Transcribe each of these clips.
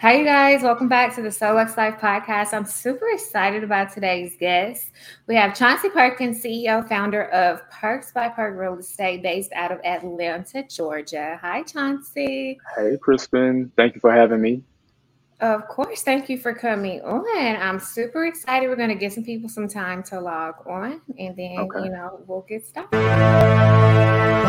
Hi, you guys. Welcome back to the Soul Lux Life podcast. I'm super excited about today's guest. We have Chauncey Perkins, CEO, founder of Perks by Perk Real Estate, based out of Atlanta, Georgia. Hi, Chauncey. Hey, Crispin. Thank you for having me. Of course. Thank you for coming on. I'm super excited. We're going to give some people some time to log on and then, okay. you know, we'll get started.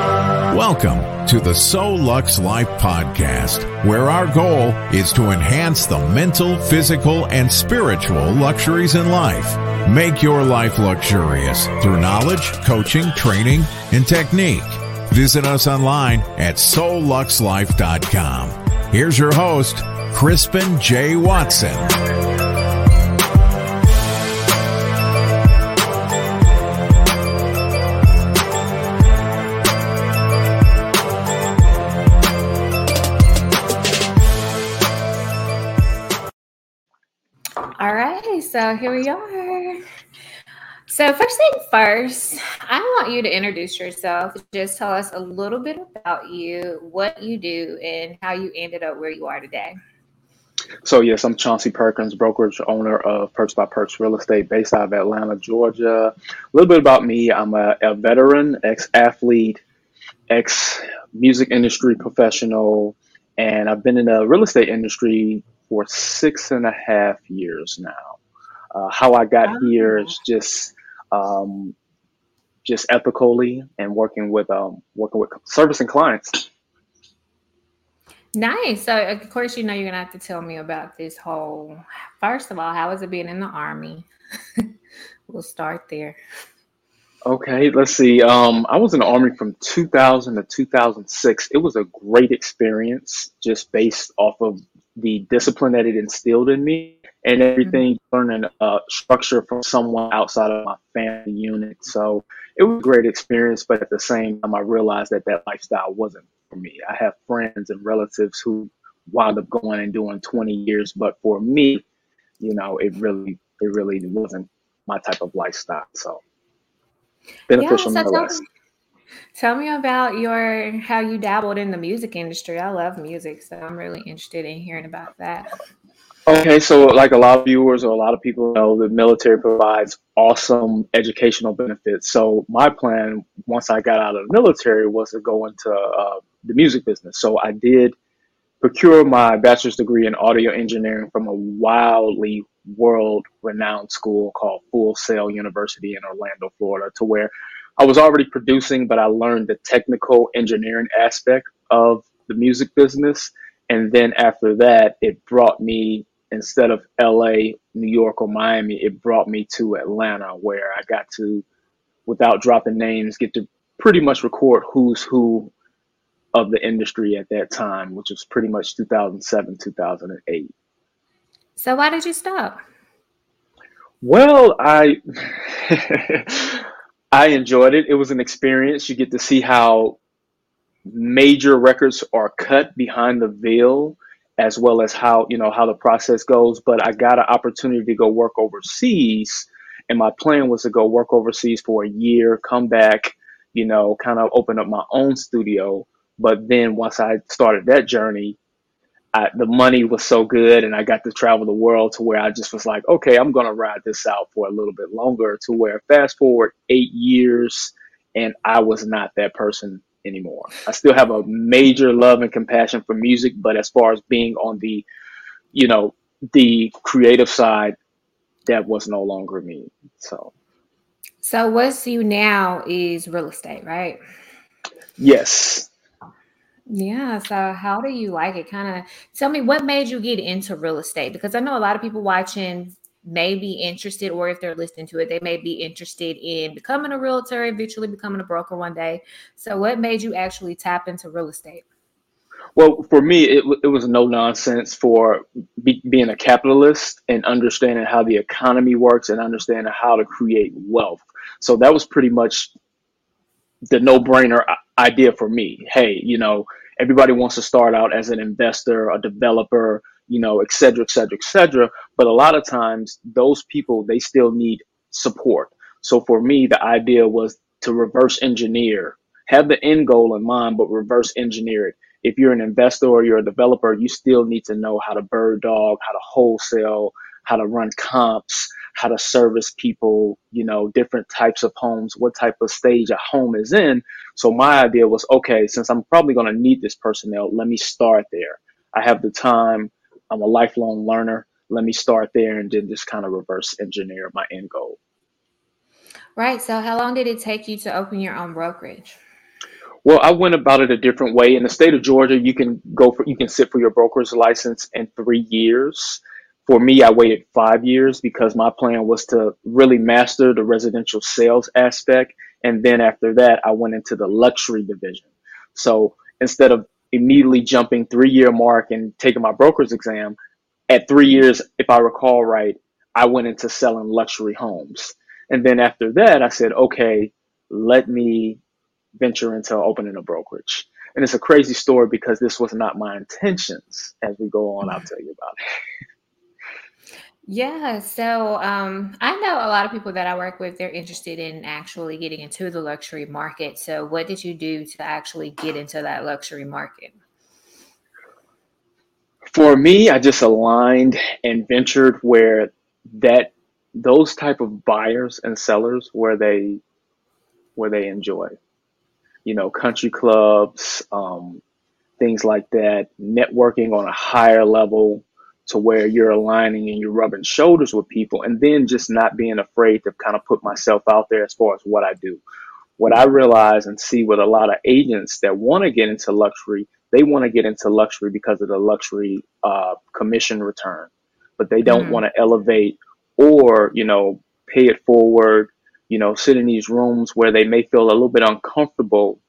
Welcome to the Soul Lux Life podcast, where our goal is to enhance the mental, physical, and spiritual luxuries in life. Make your life luxurious through knowledge, coaching, training, and technique. Visit us online at soulluxlife.com. Here's your host, Crispin J. Watson. Here we are. So, first thing first, I want you to introduce yourself. Just tell us a little bit about you, what you do, and how you ended up where you are today. So yes, I'm Chauncey Perkins, brokerage owner of Perks by Perks Real Estate, based out of Atlanta, Georgia. A little bit about me: I'm a, a veteran, ex-athlete, ex-music industry professional, and I've been in the real estate industry for six and a half years now. Uh, how I got oh. here is just um, just ethically and working with um, working with servicing clients. Nice. So, of course, you know you're gonna have to tell me about this whole. First of all, how was it being in the army? we'll start there. Okay, let's see. Um, I was in the army from 2000 to 2006. It was a great experience, just based off of the discipline that it instilled in me and everything. Mm-hmm. Learning uh, structure from someone outside of my family unit. So it was a great experience, but at the same time, I realized that that lifestyle wasn't for me. I have friends and relatives who wound up going and doing 20 years, but for me, you know, it really, it really wasn't my type of lifestyle. So beneficial yeah, so nonetheless. Tell me, tell me about your how you dabbled in the music industry. I love music, so I'm really interested in hearing about that. Okay, so like a lot of viewers or a lot of people know, the military provides awesome educational benefits. So my plan, once I got out of the military, was to go into uh, the music business. So I did procure my bachelor's degree in audio engineering from a wildly world renowned school called Full Sail University in Orlando, Florida, to where I was already producing, but I learned the technical engineering aspect of the music business. And then after that, it brought me instead of LA, New York, or Miami, it brought me to Atlanta where I got to, without dropping names, get to pretty much record who's who of the industry at that time, which was pretty much 2007, 2008. So why did you stop? Well, I I enjoyed it. It was an experience. You get to see how major records are cut behind the veil as well as how you know how the process goes. But I got an opportunity to go work overseas, and my plan was to go work overseas for a year, come back, you know, kind of open up my own studio. But then once I started that journey, I, the money was so good, and I got to travel the world to where I just was like, okay, I'm gonna ride this out for a little bit longer. To where fast forward eight years, and I was not that person anymore. I still have a major love and compassion for music, but as far as being on the, you know, the creative side, that was no longer me. So, so what's you now is real estate, right? Yes. Yeah. So, how do you like it? Kind of tell me what made you get into real estate because I know a lot of people watching may be interested, or if they're listening to it, they may be interested in becoming a realtor, eventually becoming a broker one day. So, what made you actually tap into real estate? Well, for me, it, it was no nonsense for be, being a capitalist and understanding how the economy works and understanding how to create wealth. So, that was pretty much the no brainer idea for me. Hey, you know, everybody wants to start out as an investor, a developer, you know, et cetera, et cetera, et cetera. But a lot of times those people, they still need support. So for me, the idea was to reverse engineer, have the end goal in mind, but reverse engineer it if you're an investor or you're a developer, you still need to know how to bird dog, how to wholesale, how to run comps, how to service people, you know, different types of homes, what type of stage a home is in. So my idea was, okay, since I'm probably going to need this personnel, let me start there. I have the time. I'm a lifelong learner. Let me start there and then just kind of reverse engineer my end goal. Right. So how long did it take you to open your own brokerage? Well, I went about it a different way. In the state of Georgia, you can go for you can sit for your broker's license in three years. For me, I waited five years because my plan was to really master the residential sales aspect. And then after that, I went into the luxury division. So instead of immediately jumping three year mark and taking my broker's exam, at three years, if I recall right, I went into selling luxury homes. And then after that, I said, okay, let me venture into opening a brokerage. And it's a crazy story because this was not my intentions. As we go on, I'll tell you about it. Yeah, so um, I know a lot of people that I work with, they're interested in actually getting into the luxury market. So, what did you do to actually get into that luxury market? For me, I just aligned and ventured where that those type of buyers and sellers where they where they enjoy you know, country clubs, um, things like that, networking on a higher level to where you're aligning and you're rubbing shoulders with people, and then just not being afraid to kind of put myself out there as far as what I do. What I realize and see with a lot of agents that want to get into luxury, they want to get into luxury because of the luxury uh, commission return, but they don't mm. want to elevate or, you know, pay it forward you know, sit in these rooms where they may feel a little bit uncomfortable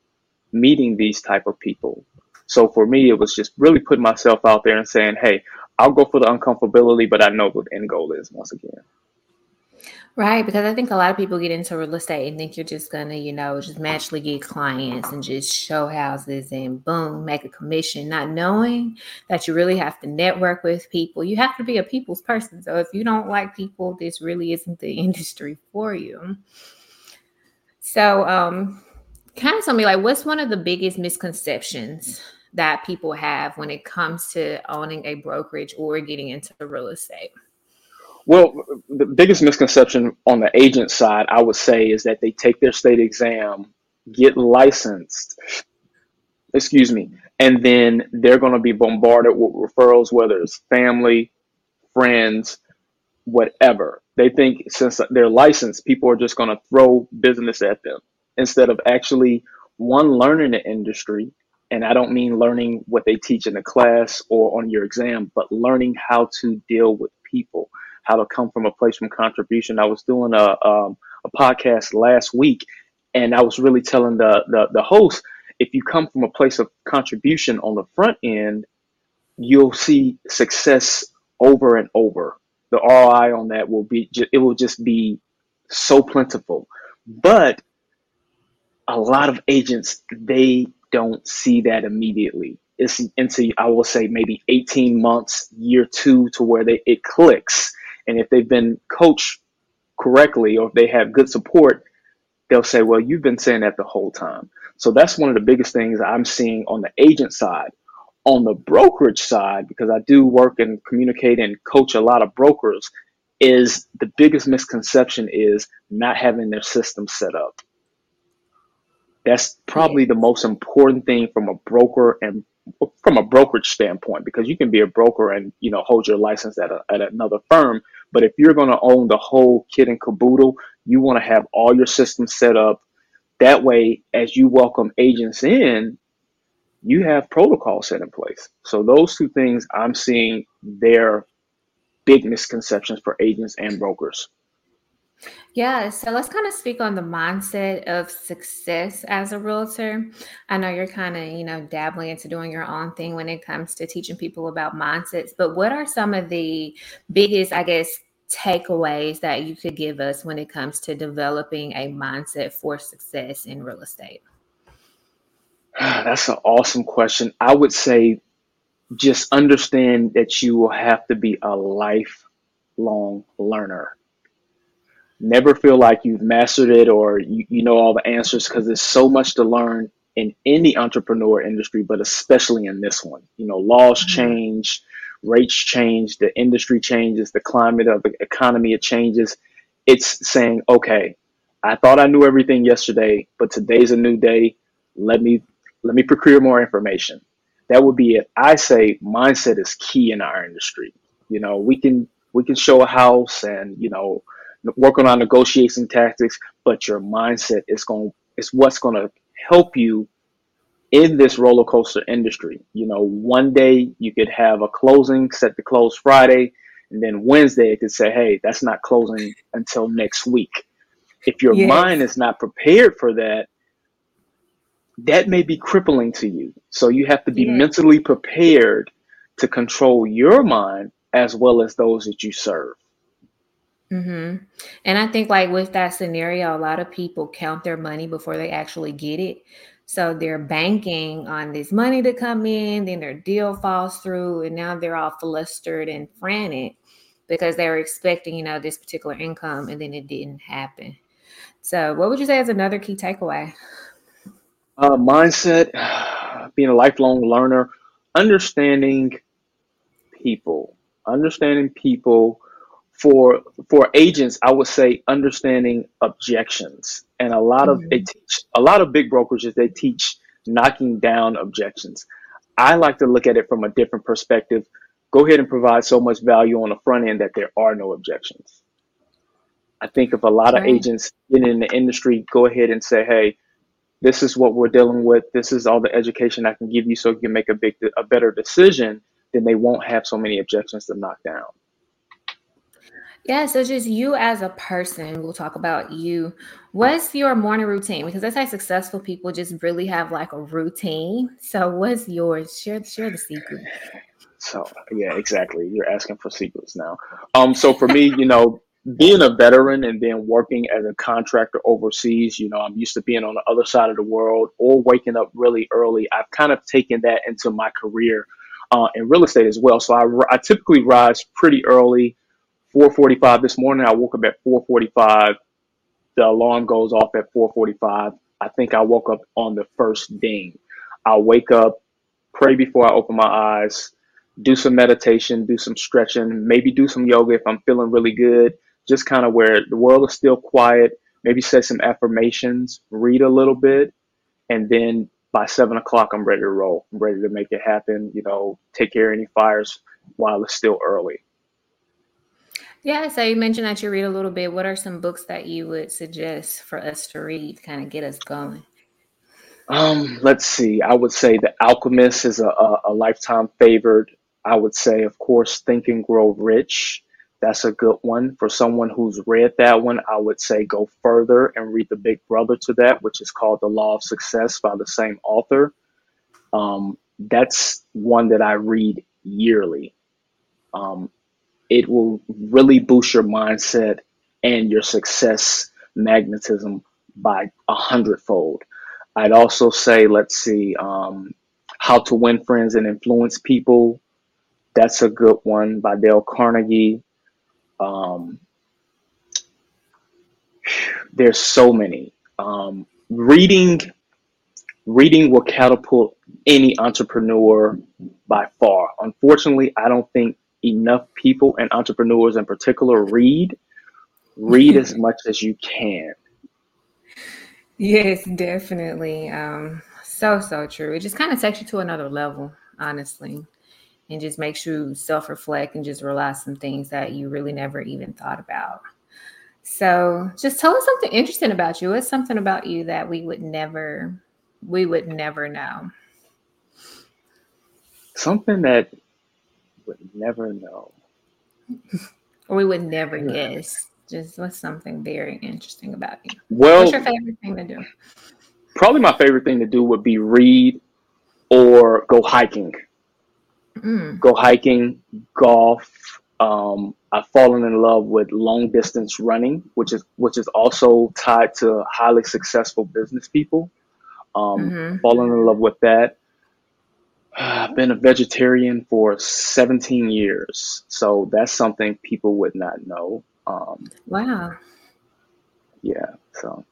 meeting these type of people. So for me, it was just really putting myself out there and saying, hey, I'll go for the uncomfortability, but I know what the end goal is once again. Right, because I think a lot of people get into real estate and think you're just gonna, you know, just magically get clients and just show houses and boom, make a commission, not knowing that you really have to network with people. You have to be a people's person. So if you don't like people, this really isn't the industry for you. So, um, kind of tell me, like, what's one of the biggest misconceptions that people have when it comes to owning a brokerage or getting into real estate? Well, the biggest misconception on the agent side, I would say, is that they take their state exam, get licensed, excuse me, and then they're going to be bombarded with referrals, whether it's family, friends, whatever. They think since they're licensed, people are just going to throw business at them instead of actually, one, learning the industry. And I don't mean learning what they teach in the class or on your exam, but learning how to deal with people how to come from a place from contribution. I was doing a um, a podcast last week, and I was really telling the, the the host if you come from a place of contribution on the front end, you'll see success over and over. The ROI on that will be it will just be so plentiful, but a lot of agents they don't see that immediately. It's into I will say maybe 18 months, year two, to where they it clicks and if they've been coached correctly or if they have good support, they'll say, well, you've been saying that the whole time. So that's one of the biggest things I'm seeing on the agent side. On the brokerage side, because I do work and communicate and coach a lot of brokers, is the biggest misconception is not having their system set up. That's probably the most important thing from a broker and from a brokerage standpoint, because you can be a broker and you know hold your license at, a, at another firm, but if you're going to own the whole kit and caboodle, you want to have all your systems set up. That way, as you welcome agents in, you have protocols set in place. So those two things I'm seeing they're big misconceptions for agents and brokers. Yeah, so let's kind of speak on the mindset of success as a realtor. I know you're kind of, you know, dabbling into doing your own thing when it comes to teaching people about mindsets, but what are some of the biggest, I guess, takeaways that you could give us when it comes to developing a mindset for success in real estate? That's an awesome question. I would say just understand that you will have to be a lifelong learner never feel like you've mastered it or you, you know all the answers because there's so much to learn in any entrepreneur industry, but especially in this one. You know, laws mm-hmm. change, rates change, the industry changes, the climate of the economy it changes. It's saying, okay, I thought I knew everything yesterday, but today's a new day. Let me let me procure more information. That would be it. I say mindset is key in our industry. You know, we can we can show a house and you know working on negotiation tactics, but your mindset is going is what's going to help you in this roller coaster industry. You know, one day you could have a closing set to close Friday, and then Wednesday it could say, "Hey, that's not closing until next week." If your yes. mind is not prepared for that, that may be crippling to you. So you have to be yes. mentally prepared to control your mind as well as those that you serve. Hmm And I think, like with that scenario, a lot of people count their money before they actually get it. So they're banking on this money to come in, then their deal falls through, and now they're all flustered and frantic because they were expecting, you know, this particular income and then it didn't happen. So, what would you say is another key takeaway? Uh, mindset, being a lifelong learner, understanding people, understanding people. For for agents, I would say understanding objections, and a lot of mm-hmm. they teach a lot of big brokerages they teach knocking down objections. I like to look at it from a different perspective. Go ahead and provide so much value on the front end that there are no objections. I think if a lot of agents in the industry, go ahead and say, "Hey, this is what we're dealing with. This is all the education I can give you, so you can make a big, a better decision." Then they won't have so many objections to knock down. Yeah, so just you as a person, we'll talk about you. What's your morning routine? Because that's how successful people just really have like a routine. So what's yours? Share share the secret. So yeah, exactly. You're asking for secrets now. Um, so for me, you know, being a veteran and then working as a contractor overseas, you know, I'm used to being on the other side of the world or waking up really early. I've kind of taken that into my career uh, in real estate as well. So I, I typically rise pretty early, 4:45 this morning. I woke up at 4:45. The alarm goes off at 4:45. I think I woke up on the first ding. I'll wake up, pray before I open my eyes, do some meditation, do some stretching, maybe do some yoga if I'm feeling really good just kind of where the world is still quiet, maybe say some affirmations, read a little bit, and then by seven o'clock, I'm ready to roll. I'm ready to make it happen, you know, take care of any fires while it's still early. Yeah, so you mentioned that you read a little bit. What are some books that you would suggest for us to read, kind of get us going? Um, let's see. I would say The Alchemist is a, a, a lifetime favorite. I would say, of course, Think and Grow Rich that's a good one. For someone who's read that one, I would say go further and read the big brother to that, which is called The Law of Success by the same author. Um, that's one that I read yearly. Um, it will really boost your mindset and your success magnetism by a hundredfold. I'd also say, let's see, um, How to Win Friends and Influence People. That's a good one by Dale Carnegie. Um, there's so many. Um, reading, reading will catapult any entrepreneur by far. Unfortunately, I don't think enough people and entrepreneurs in particular read. Read as much as you can. Yes, definitely. Um, so so true. It just kind of takes you to another level, honestly and just makes you self reflect and just realize some things that you really never even thought about. So just tell us something interesting about you. What's something about you that we would never, we would never know? Something that would never know. or we would never guess. Just what's something very interesting about you? Well, what's your favorite thing to do? Probably my favorite thing to do would be read or go hiking. Mm. Go hiking, golf. Um, I've fallen in love with long distance running, which is which is also tied to highly successful business people. Um, mm-hmm. Fallen in love with that. I've been a vegetarian for 17 years, so that's something people would not know. Um, wow. Yeah. So.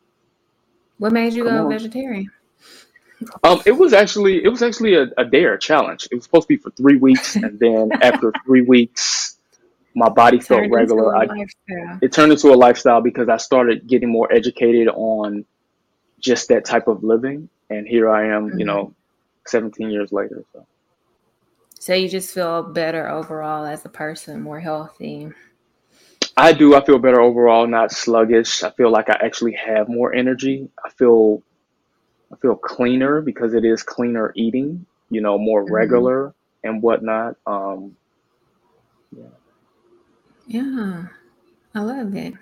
What made you go on. vegetarian? Um, it was actually it was actually a, a dare a challenge. It was supposed to be for three weeks, and then after three weeks, my body felt regular. I, it turned into a lifestyle because I started getting more educated on just that type of living, and here I am, you Mhm. know, 17 years later. So So you just feel better overall as a person, more healthy. I do. I feel better overall, not sluggish. I feel like I actually have more energy. I feel I feel cleaner because it is cleaner eating, you know, more Mhm. regular and whatnot. Um, yeah. Yeah, I love it.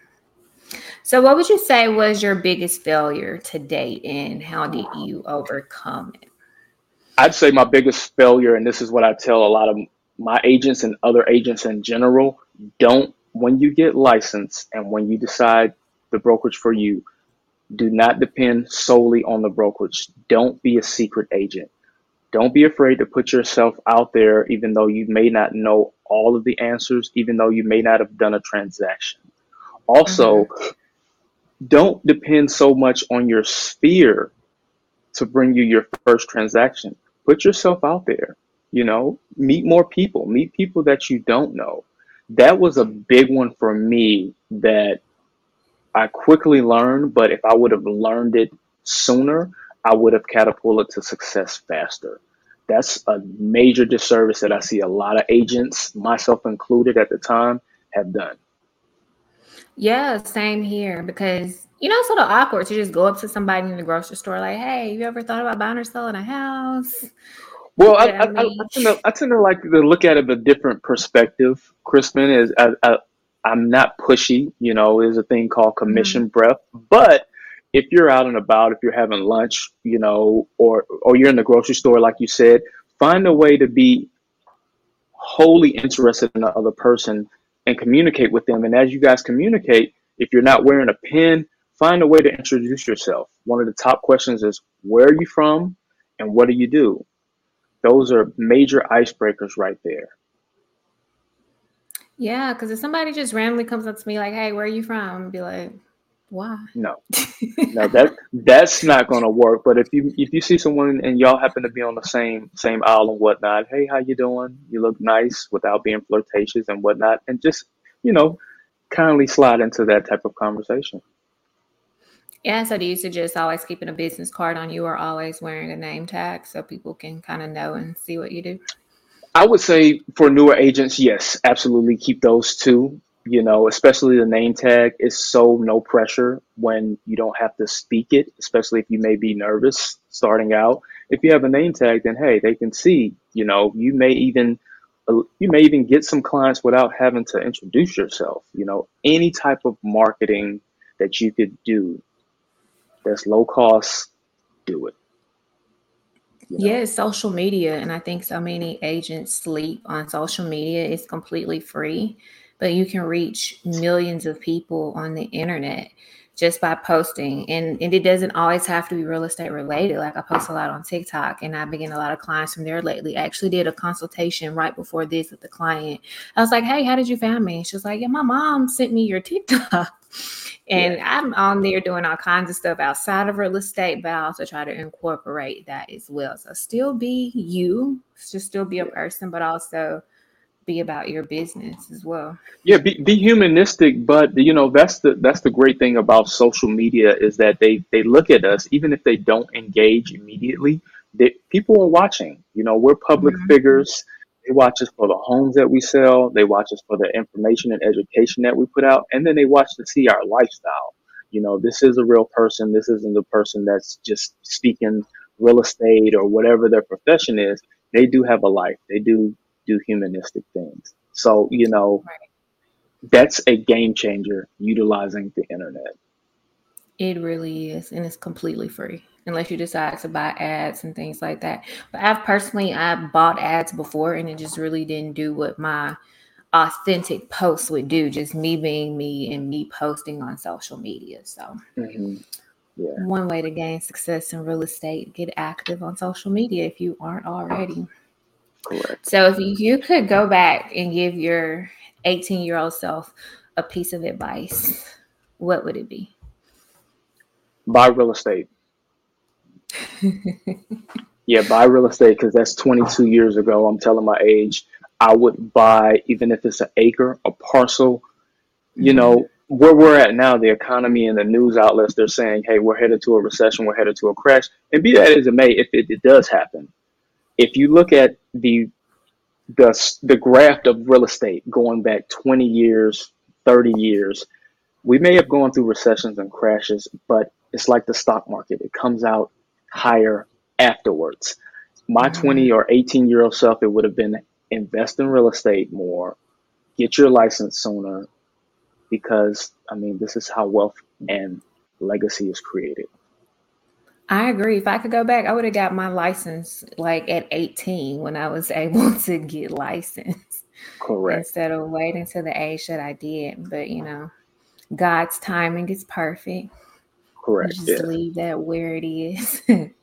So, what would you say was your biggest failure to date, and how did you overcome it? I'd say my biggest failure, and this is what I tell a lot of my agents and other agents in general, don't, when you get licensed and when you decide the brokerage for you, do not depend solely on the brokerage. Don't be a secret agent. Don't be afraid to put yourself out there, even though you may not know all of the answers, even though you may not have done a transaction. Also, mm-hmm. don't depend so much on your sphere to bring you your first transaction. Put yourself out there, you know, meet more people, meet people that you don't know. That was a big one for me that I quickly learned, but if I would have learned it sooner, I would have catapulted to success faster. That's a major disservice that I see a lot of agents, myself included at the time, have done. Yeah, same here because you know it's a little awkward to just go up to somebody in the grocery store like, "Hey, you ever thought about buying or selling a house?" Well, I, I, I I, I tend to, I tend to like to look at it a different perspective. Crispin is I, I, I'm not pushy. You know, there's a thing called mhm, commission breath. But if you're out and about, if you're having lunch, you know, or or you're in the grocery store, like you said, find a way to be wholly interested in the other person and communicate with them. And as you guys communicate, if you're not wearing a pin, find a way to introduce yourself. One of the top questions is, "Where are you from?" and "What do you do?" Those are major icebreakers right there. yeah, because if somebody just randomly comes up to me like, "Hey, where are you from?" I'd be like, "Why?" No, no, that that's not going to work. But if you if you see someone and y'all happen to be on the same same aisle and whatnot, hey, how you doing? You look nice without being flirtatious and whatnot, and just you know, kindly slide into that type of conversation. Yeah, so do you suggest always keeping a business card on you or always wearing a name tag so people can kind of know and see what you do? I would say for newer agents, yes, absolutely keep those two. You know, especially the name tag is so no pressure when you don't have to speak it, especially if you may be nervous starting out. If you have a name tag, then hey, they can see. You know, you may even uh, you may even get some clients without having to introduce yourself. You know, any type of marketing that you could do that's low cost, do it. It's social media. And I think so many agents sleep on social media. It's completely free, but you can reach millions of people on the internet just by posting. And, and it doesn't always have to be real estate related. Like I post a lot on TikTok and I've been getting a lot of clients from there lately. I actually did a consultation right before this with the client. I was like, Hey, how did you find me? She was like, Yeah, my mom sent me your TikTok. And yeah, I'm on there doing all kinds of stuff outside of real estate, but I also try to incorporate that as well. So still be you, just still be a person, but also be about your business as well. Yeah, be, be humanistic, but you know that's the that's the great thing about social media is that they they look at us even if they don't engage immediately. They, people are watching. You know, we're public Mhm. figures. They watch us for the homes that we sell. They watch us for the information and education that we put out, and then they watch to see our lifestyle. You know, this is a real person. This isn't a person that's just speaking real estate or whatever their profession is. They do have a life. They do do humanistic things. So, you know, Right. that's a game changer utilizing the internet. It really is, and it's completely free unless you decide to buy ads and things like that. But I've personally I bought ads before, and it just really didn't do what my authentic posts would do. Just me being me and me posting on social media. So hmm Yeah, one way to gain success in real estate, get active on social media if you aren't already. Correct. So if you could go back and give your 18 year old self a piece of advice, what would it be? Buy real estate. yeah, buy real estate because that's 22 years ago. I'm telling my age. I would buy, even if it's an acre, a parcel. You mm-hmm. know, where we're at now, the economy and the news outlets, they're saying, hey, we're headed to a recession, we're headed to a crash. And be that as it may, if it, it does happen, if you look at the the the graft of real estate going back 20 years, 30 years, we may have gone through recessions and crashes, but it's like the stock market. It comes out higher afterwards. My mm-hmm. 20 or 18 year old self, it would have been invest in real estate more, get your license sooner, because I mean, this is how wealth and legacy is created. I agree. If I could go back, I would have got my license like at 18 when I was able to get licensed. Correct. Instead of waiting to the age that I did. But you know, God's timing is perfect. Correct. just yeah. leave that where it is.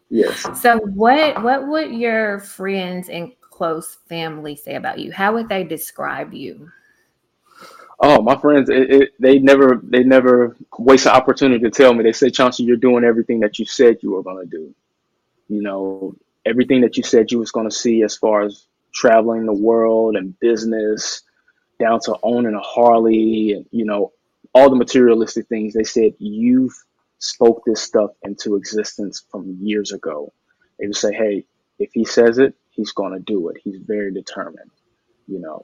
yes. So what what would your friends and close family say about you? How would they describe you? Oh, my friends, it, it, they never they never waste an opportunity to tell me. They say, Chauncey, you're doing everything that you said you were going to do. You know, everything that you said you was going to see as far as traveling the world and business, down to owning a Harley, and you know, all the materialistic things. They said you've spoke this stuff into existence from years ago. They would say, hey, if he says it, he's going to do it. He's very determined. You know.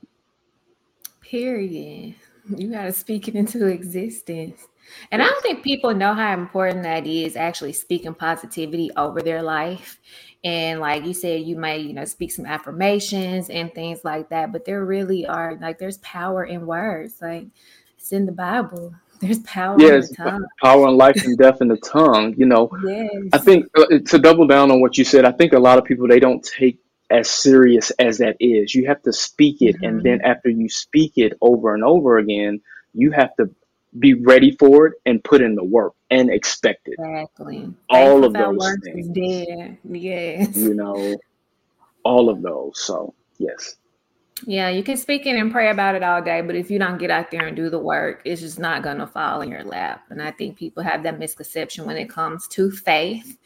Period. You got to speak it into existence. And I don't think people know how important that is actually speaking positivity over their life. And like you said, you might, you know, speak some affirmations and things like that, but there really are like there's power in words. Like it's in the Bible. There's power yes, power in life and death in the tongue. You know, yes. I think uh, to double down on what you said, I think a lot of people they don't take as serious as that is. You have to speak it, mm-hmm. and then after you speak it over and over again, you have to be ready for it and put in the work and expect it. Exactly. All of those things. Yes. You know, all of those. So yes. Yeah, you can speak it and pray about it all day, but if you don't get out there and do the work, it's just not going to fall in your lap. And I think people have that misconception when it comes to faith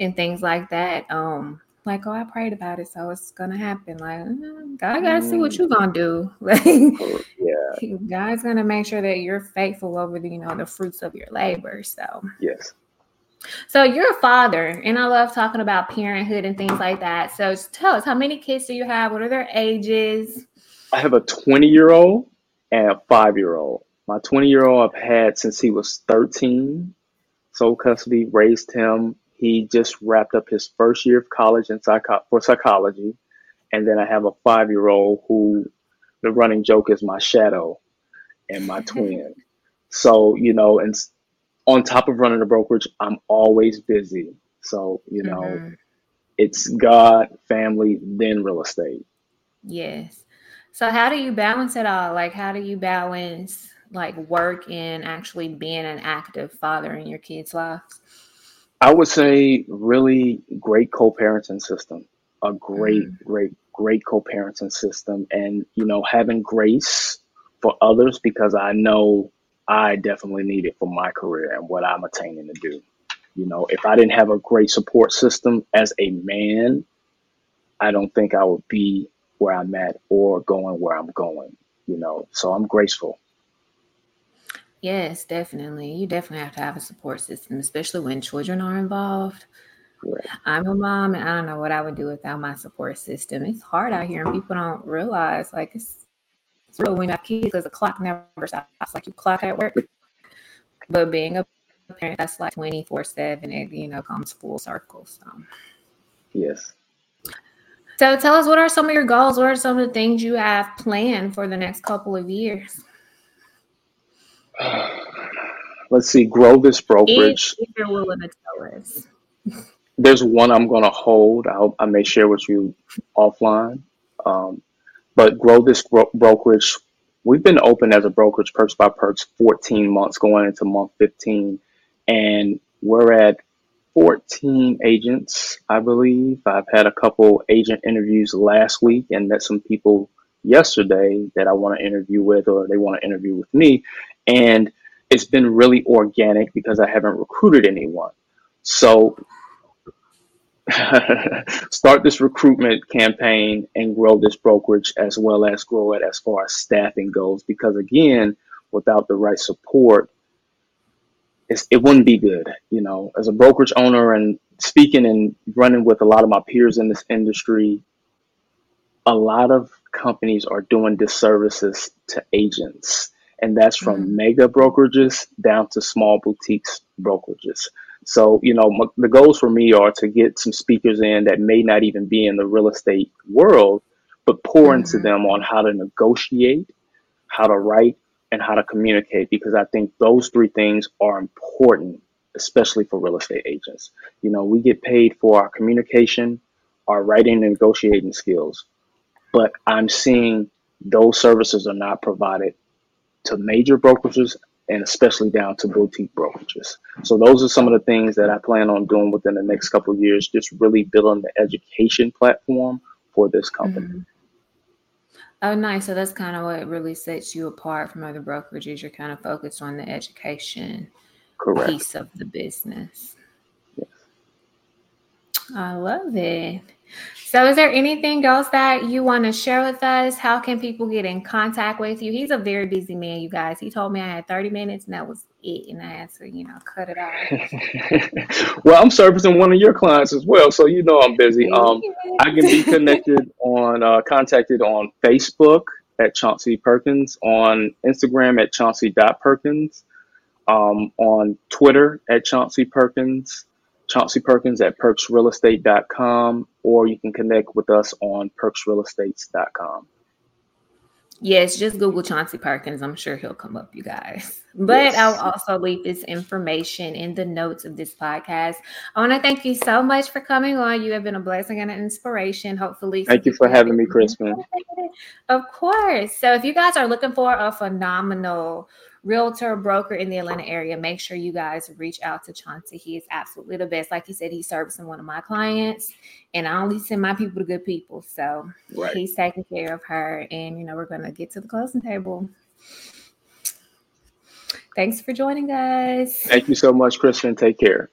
and things like that. Um, like, oh, I prayed about it, so it's gonna happen. Like, mm, God gotta see what you're gonna do. Like, yeah, God's gonna make sure that you're faithful over the, you know, the fruits of your labor. So, yes. So you're a father, and I love talking about parenthood and things like that. So tell us, how many kids do you have? What are their ages? I have a 20 year old and a five year old. My 20 year old I've had since he was 13, sole custody, raised him. He just wrapped up his first year of college in psycho- for psychology. And then I have a five year old who the running joke is my shadow and my twin. So, you know, and on top of running a brokerage, I'm always busy. So, you know, mm-hmm. it's God, family, then real estate. Yes. So how do you balance it all? Like how do you balance like work and actually being an active father in your kids' lives? I would say really great co-parenting system. A great, mm-hmm. great, great co-parenting system and you know, having grace for others because I know I definitely need it for my career and what I'm attaining to do. You know, if I didn't have a great support system as a man, I don't think I would be where I'm at or going where I'm going, you know. So I'm graceful. Yes, definitely. You definitely have to have a support system, especially when children are involved. I'm a mom and I don't know what I would do without my support system. It's hard out here and people don't realize like it's it's real when you have kids because the clock never stops. Like you clock at work. But being a parent, that's like 24 7. It, you know, comes full circle. So, yes. So tell us what are some of your goals? What are some of the things you have planned for the next couple of years? Let's see, grow this brokerage. If, if you're willing to tell us. There's one I'm going to hold. I'll, I may share with you offline. Um, but grow this bro- brokerage. We've been open as a brokerage, Perks by Perks, 14 months, going into month 15, and we're at 14 agents, I believe. I've had a couple agent interviews last week and met some people yesterday that I want to interview with or they want to interview with me. And it's been really organic because I haven't recruited anyone. So start this recruitment campaign and grow this brokerage as well as grow it as far as staffing goes. Because again, without the right support, it wouldn't be good. You know, as a brokerage owner and speaking and running with a lot of my peers in this industry, a lot of companies are doing disservices to agents, and that's from mm-hmm. mega brokerages down to small boutiques brokerages. So, you know, m- the goals for me are to get some speakers in that may not even be in the real estate world, but pour mm-hmm. into them on how to negotiate, how to write, and how to communicate, because I think those three things are important, especially for real estate agents. You know, we get paid for our communication, our writing and negotiating skills, but I'm seeing those services are not provided to major brokerages and especially down to boutique brokerages. So those are some of the things that I plan on doing within the next couple of years, just really building the education platform for this company. Mm-hmm. Oh, nice. So that's kind of what really sets you apart from other brokerages. You're kind of focused on the education Correct. piece of the business. I love it. So, is there anything else that you want to share with us? How can people get in contact with you? He's a very busy man, you guys. He told me I had 30 minutes and that was it. And I had to, you know, cut it off. well, I'm servicing one of your clients as well. So, you know, I'm busy. Um, I can be connected on, uh, contacted on Facebook at Chauncey Perkins, on Instagram at Chauncey.Perkins, um, on Twitter at Chauncey Perkins. Chauncey Perkins at perksrealestate.com, or you can connect with us on perksrealestates.com. Yes, just Google Chauncey Perkins. I'm sure he'll come up, you guys. But yes. I'll also leave this information in the notes of this podcast. I want to thank you so much for coming on. You have been a blessing and an inspiration. Hopefully, thank you for having me, Crispin. Of course. So, if you guys are looking for a phenomenal realtor broker in the Atlanta area, make sure you guys reach out to Chauncey. He is absolutely the best. Like he said, he's servicing one of my clients, and I only send my people to good people. So right. he's taking care of her. And, you know, we're going to get to the closing table. Thanks for joining us. Thank you so much, Kristen. Take care.